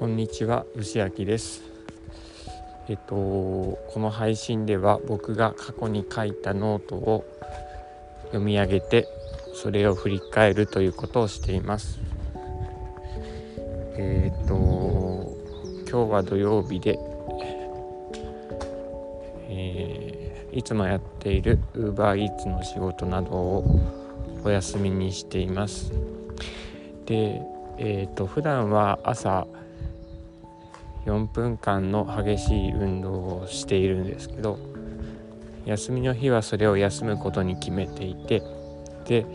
こんにちは、牛焼です。えっと、この配信では僕が過去に書いたノートを読み上げて、それを振り返るということをしています。えっと、今日は土曜日で、えー、いつもやっている UberEats の仕事などをお休みにしています。で、えーと、普段は朝4分間の激しい運動をしているんですけど休みの日はそれを休むことに決めていてで、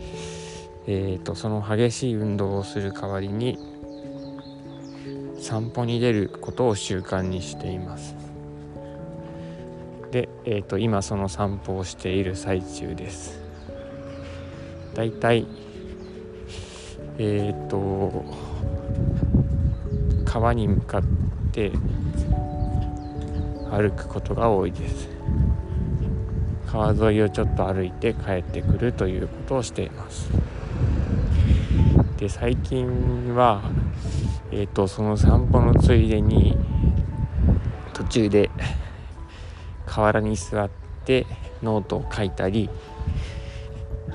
えーと、その激しい運動をする代わりに散歩に出ることを習慣にしています。で、えーと、今その散歩をしている最中です。だいたいえっ、ー、と川に向かって歩くことが多いです。川沿いをちょっと歩いて帰ってくるということをしています。で最近はえっ、ー、とその散歩のついでに途中で河原に座ってノートを書いたり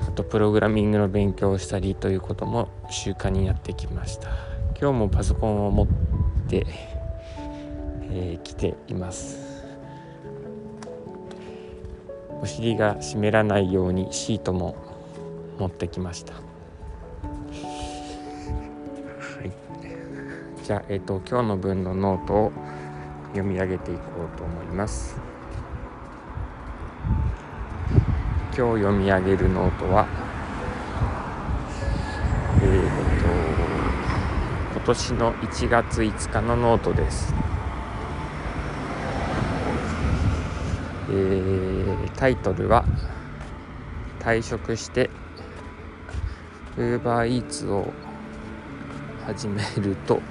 あとプログラミングの勉強をしたりということも習慣になってきました。今日もパソコンを持って、えー、来ています。お尻が湿らないようにシートも持ってきました。はい。じゃあ、えーと、と今日の分のノートを読み上げていこうと思います。今日読み上げるノートはえー、と今年の1月5日のノートです、えー、タイトルは「退職して UberEats を始めると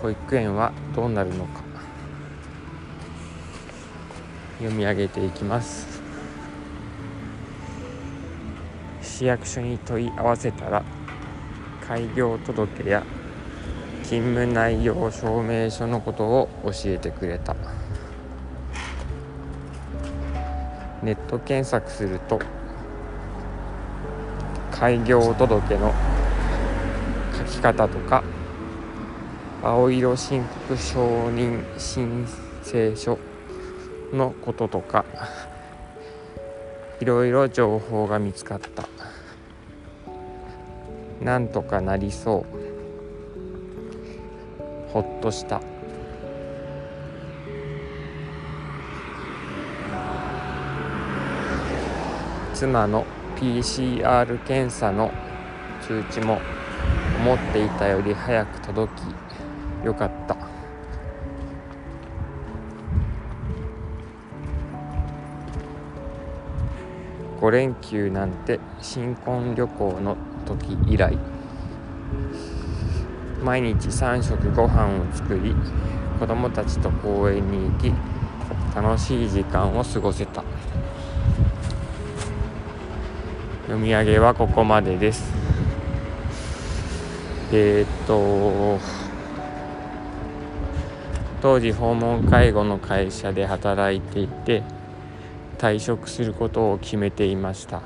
保育園はどうなるのか」読み上げていきます。市役所に問い合わせたら開業届や勤務内容証明書のことを教えてくれた。ネット検索すると開業届の書き方とか青色申告承認申請書のこととかいろいろ情報が見つかった。なんとかなりそう。ほっとした。妻の PCR 検査の通知も思っていたより早く届きよかった。5連休なんて新婚旅行の時以来毎日3食ご飯を作り子供たちと公園に行き楽しい時間を過ごせた。読み上げはここまでです。えー、っと当時訪問介護の会社で働いていて退職することを決めていました。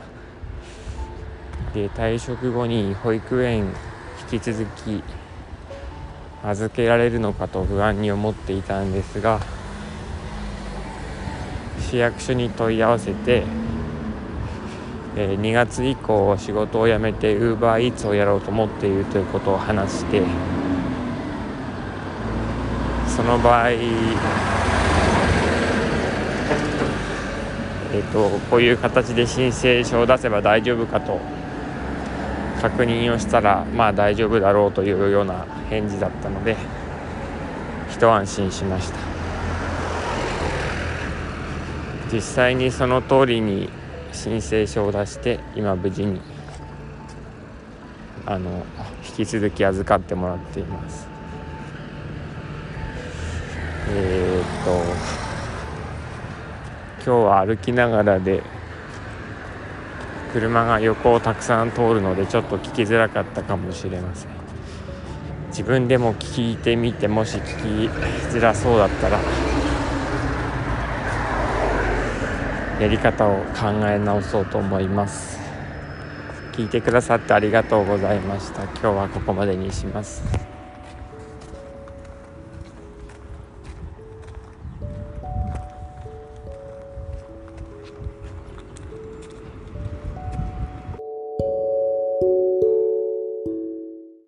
で退職後に保育園引き続き預けられるのかと不安に思っていたんですが市役所に問い合わせてえ2月以降仕事を辞めて UberEats をやろうと思っているということを話してその場合えっと、こういう形で申請書を出せば大丈夫かと確認をしたらまあ大丈夫だろうというような返事だったので一安心しました。実際にその通りに申請書を出して今無事にあの引き続き預かってもらっています。えー、っと今日は歩きながらで車が横をたくさん通るのでちょっと聞きづらかったかもしれません。自分でも聞いてみてもし聞きづらそうだったらやり方を考え直そうと思います。聞いてくださってありがとうございました。今日はここまでにします。